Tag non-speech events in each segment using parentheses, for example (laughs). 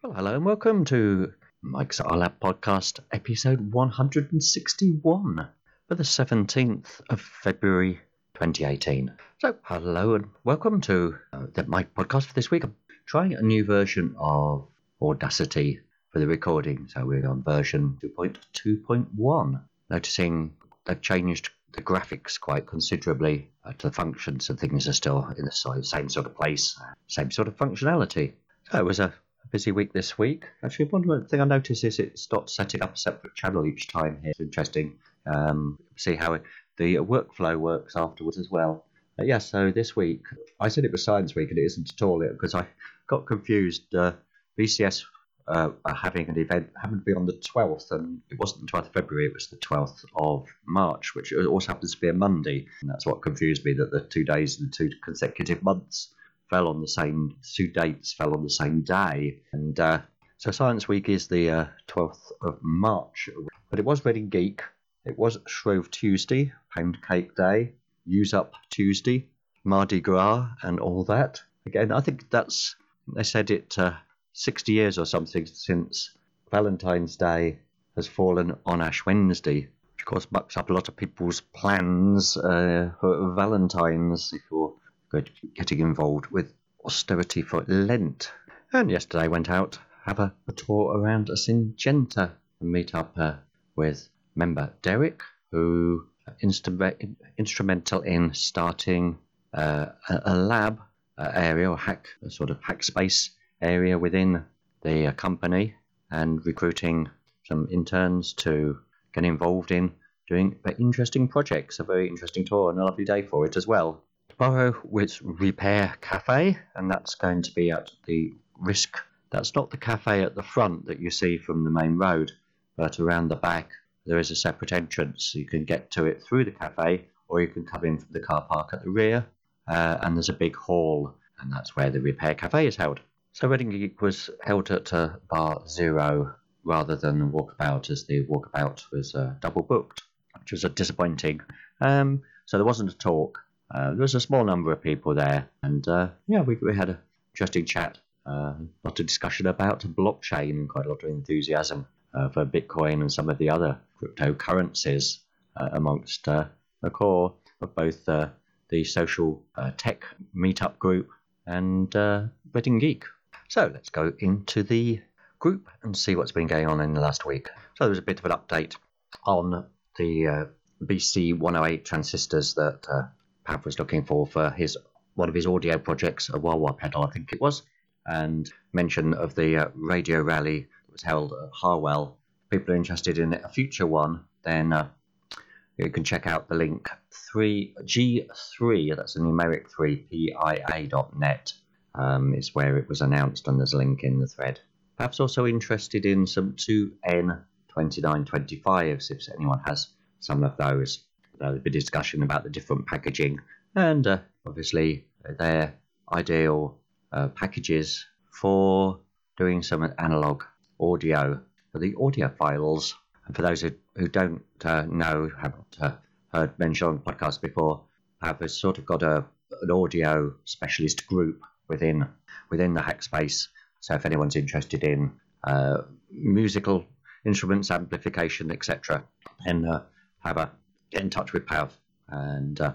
Well, hello and welcome to Mike's R Lab podcast, episode 161 for the 17th of February 2018. So, hello and welcome to uh, the Mike podcast for this week. I'm trying a new version of Audacity for the recording, so we're on version 2.2.1. Noticing they've changed the graphics quite considerably. Uh, the functions and things are still in the same sort of place, same sort of functionality. So it was a busy week this week. Actually, one thing I noticed is it stopped setting up a separate channel each time here. It's interesting. Um, see how it, the workflow works afterwards as well. Uh, yeah, so this week, I said it was Science Week and it isn't at all because I got confused. Uh, BCS uh, are having an event happened to be on the 12th, and it wasn't the 12th of February, it was the 12th of March, which also happens to be a Monday. And that's what confused me that the two days, and the two consecutive months fell on the same, two dates fell on the same day. And uh, so Science Week is the uh, 12th of March, but it was Reading Geek, it was Shrove Tuesday, Pancake Day, Use Up Tuesday, Mardi Gras, and all that. Again, I think that's, they said it. Uh, 60 years or something since Valentine's Day has fallen on Ash Wednesday, which of course mucks up a lot of people's plans uh, for Valentine's if you're getting involved with austerity for Lent. And yesterday I went out, have a, a tour around Syngenta and meet up uh, with member Derek, who instru- instrumental in starting uh, a, a, lab uh, area or hack, a sort of hack space area within the uh, company and recruiting some interns to get involved in doing very interesting projects. A very interesting tour and a lovely day for it as well. Tomorrow with Repair Cafe, and that's going to be at the RISC. That's not the cafe at the front that you see from the main road, but around the back there is a separate entrance. You can get to it through the cafe, or you can come in from the car park at the rear. Uh, and there's a big hall, and that's where the Repair Cafe is held. So Reading Geek was held at uh, Bar Zero rather than Walkabout, as the Walkabout was uh, double booked, which was disappointing. Um, so there wasn't a talk. Uh, there was a small number of people there, and uh, yeah, we, we had an interesting chat. Uh, a lot of discussion about blockchain quite a lot of enthusiasm uh, for Bitcoin and some of the other cryptocurrencies amongst the core of both the social tech meetup group and Reading Geek. So let's go into the group and see what's been going on in the last week. So there was a bit of an update on the uh, BC 108 transistors that Pav was looking for for his one of his audio projects, a wah wah pedal, I think it was, and mention of the uh, radio rally that was held at Harwell. If people are interested in a future one, then uh, you can check out the link 3G3, that's a numeric 3, PIA.net um, is where it was announced, and there's a link in the thread. Perhaps also interested in some 2N2925s if anyone has some of those. There'll be discussion about the different packaging and uh, obviously their ideal uh, packages for doing some analog audio for the audiophiles. And for those who, who don't uh, know, haven't uh, heard mentioned on the podcast before, I've sort of got a, an audio specialist group within within the hack space. So if anyone's interested in uh, musical instruments, amplification, etc., then uh, have a get in touch with Pav and uh,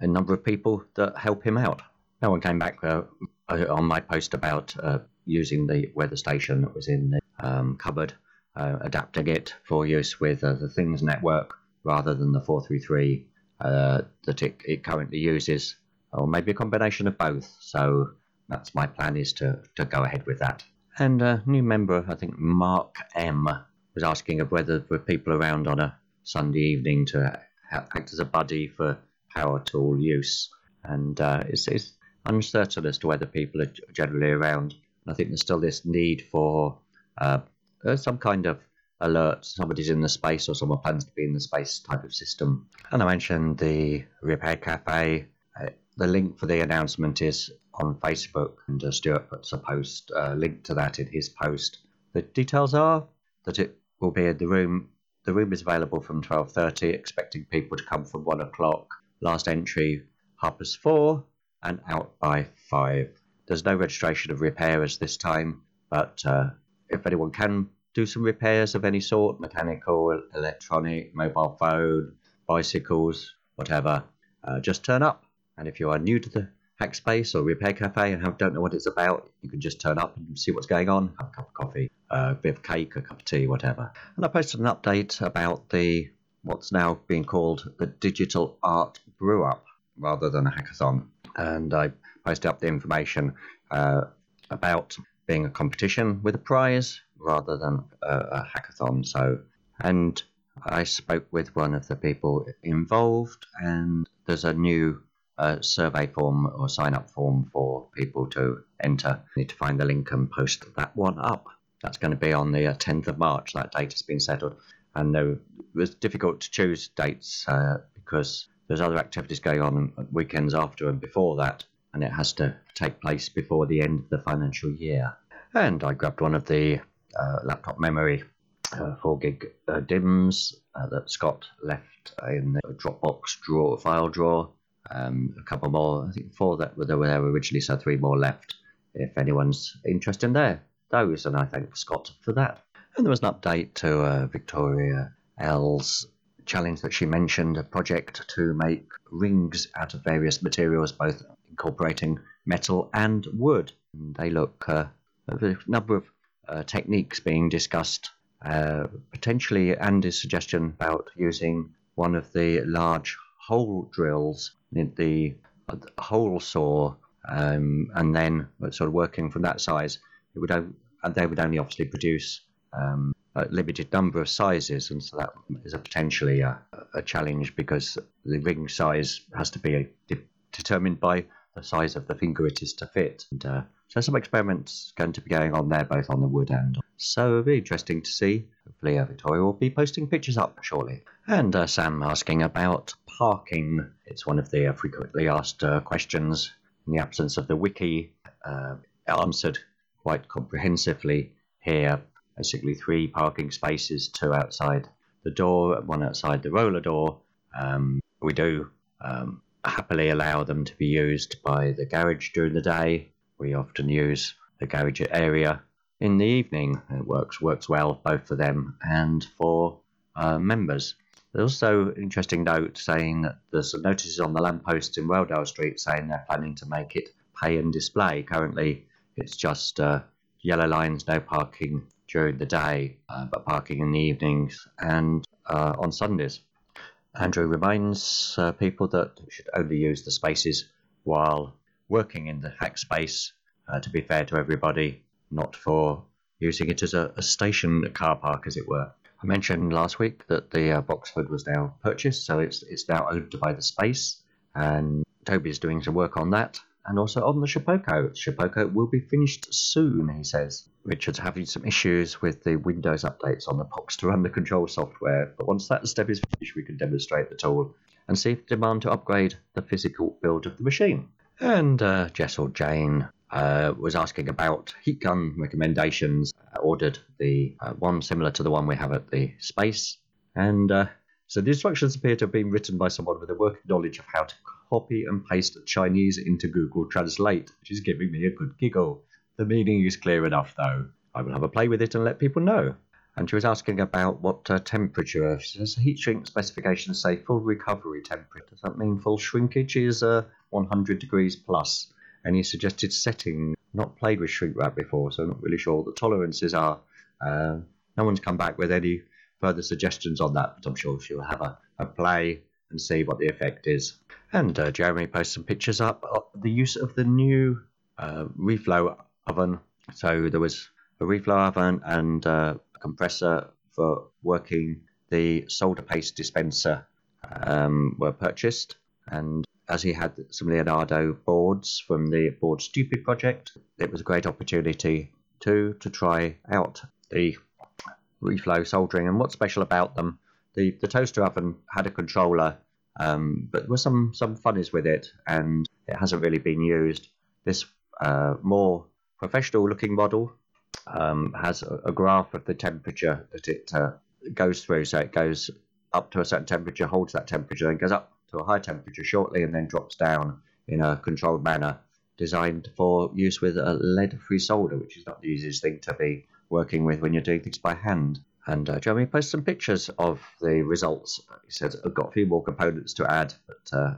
a number of people that help him out. No one came back uh, on my post about uh, using the weather station that was in the um, cupboard, uh, adapting it for use with the Things network rather than the 433 that it, it currently uses or maybe a combination of both. So that's my plan is to, to go ahead with that. And a new member, I think Mark M, was asking of whether there were people around on a Sunday evening to act as a buddy for power tool use. And uh, it's, it's uncertain as to whether people are generally around. I think there's still this need for uh, uh, some kind of alert somebody's in the space or someone plans to be in the space type of system. And I mentioned the Repair Cafe the link for the announcement is on Facebook, and uh, Stuart puts a post uh, link to that in his post. The details are that it will be in the room. The room is available from 12:30, expecting people to come from one o'clock. Last entry half past four, and out by five. There's no registration of repairers this time, But uh, if anyone can do some repairs of any sort, mechanical, electronic, mobile phone, bicycles, whatever, uh, just turn up. And if you are new to the Hackspace or Repair Cafe and have, don't know what it's about, you can just turn up and see what's going on, have a cup of coffee, a bit of cake, a cup of tea, whatever. And I posted an update about the what's now being called the Digital Art Brew Up rather than a hackathon. And I posted up the information uh, about being a competition with a prize rather than a, a hackathon. So, and I spoke with one of the people involved, and there's a new uh, survey form or sign up form for people to enter. You need to find the link and post that one up. That's going to be on the 10th uh, of March. That date has been settled. And it was difficult to choose dates uh, because there's other activities going on weekends after and before that, and it has to take place before the end of the financial year. And I grabbed one of the uh, laptop memory uh, 4 gig uh, DIMMs uh, that Scott left in the Dropbox drawer, file drawer. Um, a couple more, I think four that were there originally, so three more left. If anyone's interested in there, those, and I thank Scott for that. And there was an update to uh, Victoria L's challenge that she mentioned, a project to make rings out of various materials, both incorporating metal and wood. And they look uh, a number of uh, techniques being discussed uh, potentially Andy's suggestion about using one of the large hole drills the uh, hole saw um, and then sort of working from that size, it would have, they would only obviously produce um, a limited number of sizes, and so that is a potentially a, a challenge because the ring size has to be de- determined by the size of the finger it is to fit. And, uh, so some experiments going to be going on there, both on the wood and so it'll be interesting to see. Hopefully, uh, Victoria will be posting pictures up shortly. And uh, Sam asking about parking. It's one of the uh, frequently asked uh, questions. In the absence of the wiki, uh, answered quite comprehensively here. Basically, three parking spaces, two outside the door, one outside the roller door. Um, we do um, happily allow them to be used by the garage during the day. We often use the garage area in the evening. It works works well both for them and for uh, members. There's also an interesting note saying that there's some notices on the lampposts in Weldale Street saying they're planning to make it pay and display. Currently, it's just uh, yellow lines, no parking during the day, uh, but parking in the evenings and uh, on Sundays. Andrew reminds uh, people that should only use the spaces while working in the hack space, uh, to be fair to everybody, not for using it as a, a, station car park, as it were. I mentioned last week that the uh, Boxford was now purchased, so it's, it's now owned by the space, and Toby is doing some work on that and also on the Shapeoko. Shapeoko will be finished soon, he says. Richard's having some issues with the Windows updates on the box to run the control software, but once that step is finished, we can demonstrate the tool and see if the demand to upgrade the physical build of the machine. And uh, Jess or Jane uh, was asking about heat gun recommendations. I ordered the uh, one similar to the one we have at the space, and uh, so the instructions appear to have been written by someone with a working knowledge of how to copy and paste Chinese into Google Translate, which is giving me a good giggle. The meaning is clear enough, though. I will have a play with it and let people know. And she was asking about what uh, temperature. Says heat shrink specifications say full recovery temperature. Does that mean full shrinkage is uh, 100 degrees plus? Any suggested setting? Not played with shrink wrap before, so I'm not really sure what the tolerances are. Uh, no one's come back with any further suggestions on that, but I'm sure she'll have a, a play and see what the effect is. And uh, Jeremy posted some pictures up of the use of the new uh, reflow oven. So there was a reflow oven and uh, a compressor for working the solder paste dispenser um, were purchased. And as he had some Leonardo boards from the Board Stupid project, it was a great opportunity to to try out the reflow soldering. And what's special about them? The the toaster oven had a controller um, but there were some some funnies with it, and it hasn't really been used. This uh, more professional looking model um, has a, a, graph of the temperature that it uh, goes through. So it goes up to a certain temperature, holds that temperature, and goes up to a high temperature shortly, and then drops down in a controlled manner. designed for use with a lead-free solder, which is not the easiest thing to be working with when you're doing things by hand. And uh, Jeremy posted some pictures of the results. He said, I've got a few more components to add, but uh,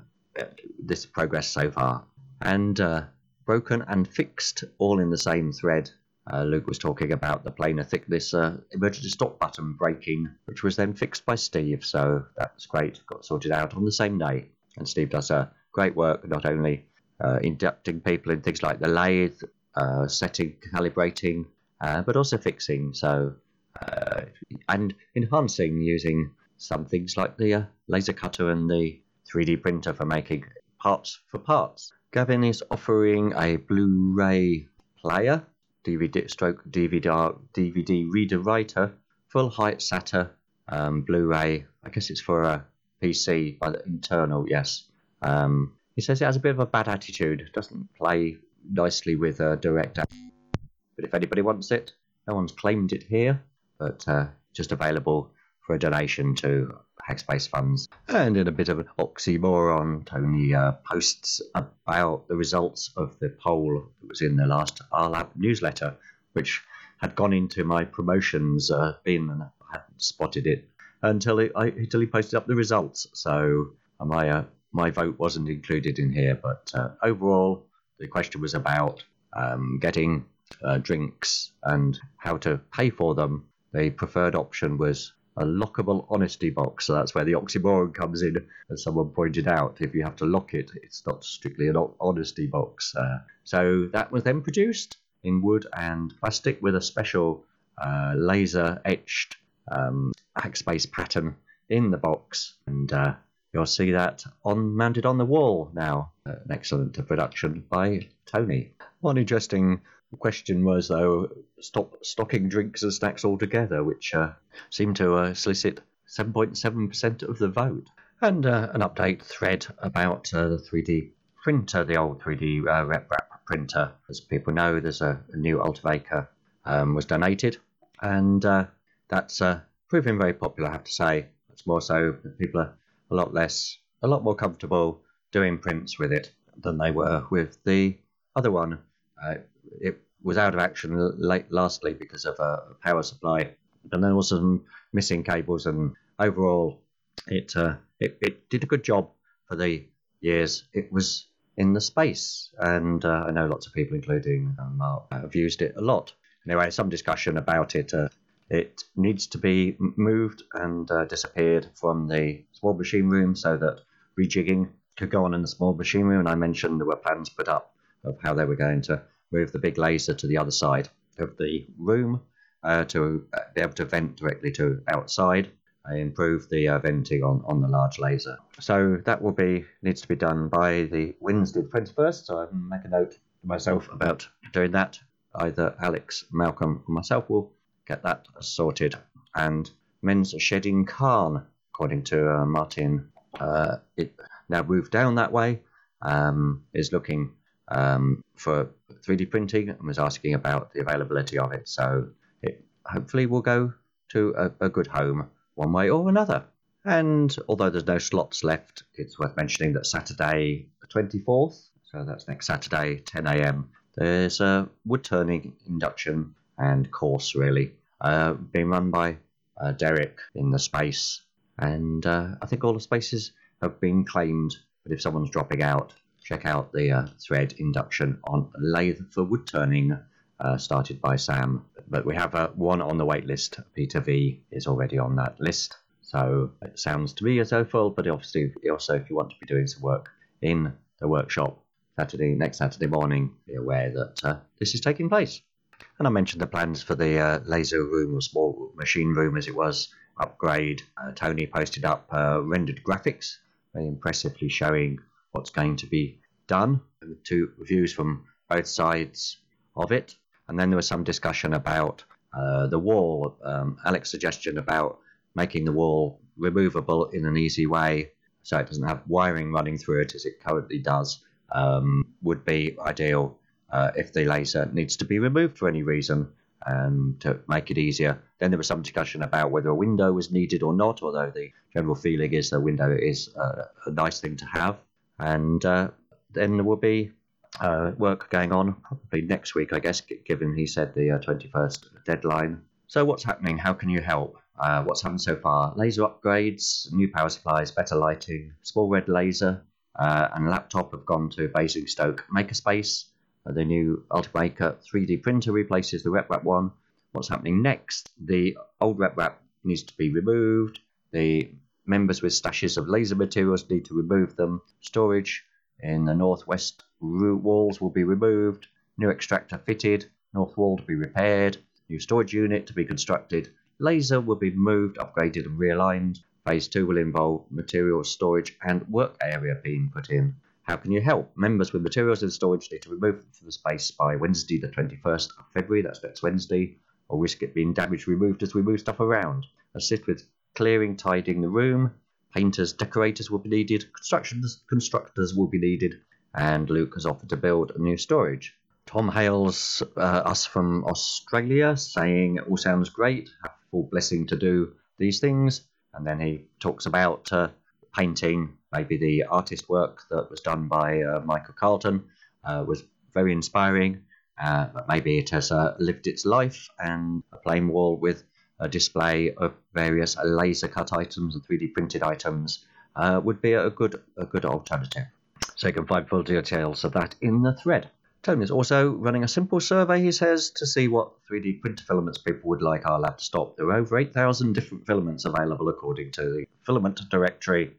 this progress so far. And uh, broken and fixed all in the same thread. Uh, Luke was talking about the planer thickness uh, emergency stop button breaking, which was then fixed by Steve. So that was great. Got sorted out on the same day. And Steve does uh, great work, not only uh, inducting people in things like the lathe, uh, setting, calibrating, uh, but also fixing. So uh, and enhancing using some things like the laser cutter and the 3D printer for making parts for parts. Gavin is offering a Blu-ray player, DVD stroke DVD DVD reader writer, full height SATA um, Blu-ray. I guess it's for a PC, but internal, yes. Um, he says it has a bit of a bad attitude, doesn't play nicely with a direct. But if anybody wants it, no one's claimed it here, but uh, just available for a donation to Hackspace funds. And in a bit of an oxymoron, Tony uh, posts about the results of the poll that was in the last RLAB newsletter, which had gone into my promotions uh, bin and I hadn't spotted it until, it, I, until he posted up the results. So my, uh, my vote wasn't included in here, but uh, overall, the question was about um, getting uh, drinks and how to pay for them. The preferred option was a lockable honesty box. So that's where the oxymoron comes in, as someone pointed out. If you have to lock it, it's not strictly an honesty box. Uh, so that was then produced in wood and plastic with a special uh, laser etched um, Hackspace pattern in the box. And uh, you'll see that on mounted on the wall now. Uh, an excellent production by Tony. One interesting question was, though, stop stocking drinks and snacks altogether, which uh, seemed to uh, solicit 7.7% of the vote. And uh, an update thread about uh, the 3D printer, the old 3D uh, RepRap printer. As people know, there's a, a new Ultimaker um, was donated, and uh, that's proving very popular, I have to say. It's more so people are a lot less, a lot more comfortable doing prints with it than they were with the other one. Uh, it was out of action late lastly because of a power supply, and there was some missing cables, and overall, it, uh, it it did a good job for the years it was in the space, and uh, I know lots of people, including Mark, have used it a lot. Anyway, some discussion about it. Uh, it needs to be moved and uh, disappeared from the small machine room so that rejigging could go on in the small machine room. And I mentioned there were plans put up of how they were going to move the big laser to the other side of the room uh, to uh, be able to vent directly to outside and improve the uh, venting on, on the large laser. So that will be needs to be done by the Wednesday 21st. So I make a note to myself about doing that. Either Alex, Malcolm, or myself will get that sorted. And men's shedding Khan, according to uh, Martin, uh, it now moved down that way. Um, is looking um, for 3D printing and was asking about the availability of it. So it hopefully will go to a, a good home one way or another. And although there's no slots left, it's worth mentioning that Saturday, the 24th, so that's next Saturday, 10 a.m., there's a wood turning induction and course really uh, being run by uh, Derek in the space. And uh, I think all the spaces have been claimed, but if someone's dropping out, check out the uh, thread induction on lathe for wood turning uh, started by Sam. But we have uh, one on the wait list. Peter V is already on that list. So it sounds to me as though full, but obviously also if you want to be doing some work in the workshop Saturday, next Saturday morning, be aware that uh, this is taking place. And I mentioned the plans for the uh, laser room or small machine room as it was upgrade. Uh, Tony posted up uh, rendered graphics, very impressively showing what's going to be done. Two views from both sides of it. And then there was some discussion about uh, the wall. Um, Alex's suggestion about making the wall removable in an easy way so it doesn't have wiring running through it as it currently does um, would be ideal uh, if the laser needs to be removed for any reason um, to make it easier. Then there was some discussion about whether a window was needed or not, although the general feeling is the window is uh, a nice thing to have. And uh, then there will be uh, work going on, probably next week, I guess, given he said the uh, 21st deadline. So, what's happening? How can you help? Uh, what's happened so far? Laser upgrades, new power supplies, better lighting, small red laser, uh, and laptop have gone to Basingstoke Makerspace. Uh, the new Ultimaker 3D printer replaces the RepRap one. What's happening next? The old RepRap needs to be removed. The members with stashes of laser materials need to remove them. Storage in the northwest root walls will be removed. New extractor fitted. North wall to be repaired. New storage unit to be constructed. Laser will be moved, upgraded, and realigned. Phase 2 will involve material storage and work area being put in. How can you help? Members with materials in storage need to remove them from the space by Wednesday, the 21st of February, that's next Wednesday, or risk it being damaged removed as we move stuff around. Assist with clearing, tidying the room. Painters, decorators will be needed. Constructors, constructors will be needed. And Luke has offered to build a new storage. Tom hails uh, us from Australia, saying it all sounds great. Have full blessing to do these things. And then he talks about uh, painting, maybe the artist work that was done by uh, Michael Carlton uh, was very inspiring, uh, but maybe it has uh, lived its life, and a plain wall with a display of various laser cut items and 3D printed items uh, would be a good a good alternative. So you can find full details of that in the thread. Tony is also running a simple survey, he says, to see what 3D printer filaments people would like rLab to stop. There are over 8,000 different filaments available according to the filament directory.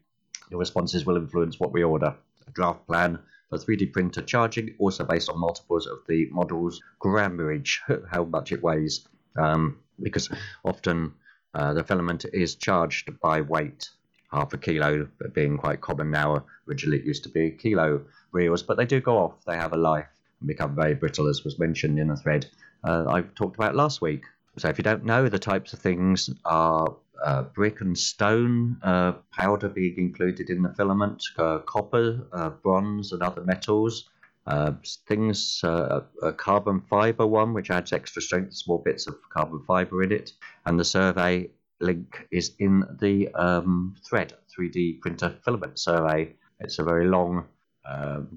Your responses will influence what we order. A draft plan for 3D printer charging, also based on multiples of the model's grammage, (laughs) how much it weighs, um, because often uh, the filament is charged by weight. Half a kilo being quite common now. Originally, it used to be kilo reels, but they do go off. They have a life and become very brittle, as was mentioned in a thread uh, I talked about last week. So, if you don't know, the types of things are uh, brick and stone uh, powder being included in the filament, uh, copper, uh, bronze, and other metals. Uh, things, a carbon fiber one, which adds extra strength, small bits of carbon fiber in it. And the survey link is in the um, thread 3D printer filament survey. It's a very long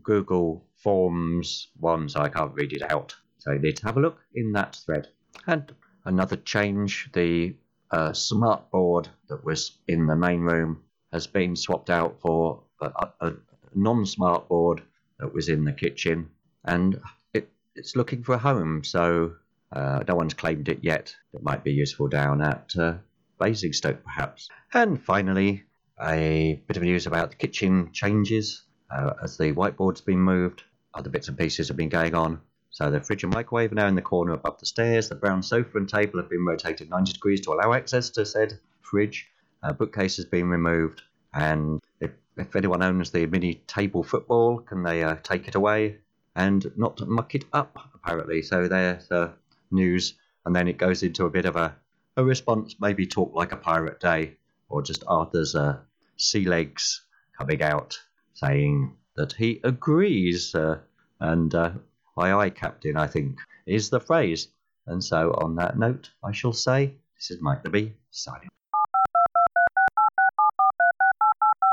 Google Forms one, so I can't read it out. So you need to have a look in that thread. And another change the uh, smart board that was in the main room has been swapped out for a, a non smart board that was in the kitchen. And it, it's looking for a home, so uh, no one's claimed it yet. It might be useful down at uh, Basingstoke, perhaps. And finally, a bit of news about the kitchen changes uh, as the whiteboard's been moved other bits and pieces have been going on. So the fridge and microwave are now in the corner above the stairs. The brown sofa and table have been rotated 90 degrees to allow access to said fridge. A bookcase has been removed, and if, if anyone owns the mini table football, can they uh, take it away and not muck it up? Apparently, so there's the news, and then it goes into a bit of a, a response, maybe talk like a pirate day, or just Arthur's uh, sea legs coming out saying that he agrees. Uh, and uh, aye, aye, Captain, I think, is the phrase. And so, on that note, I shall say, this is Mike the Bee, signing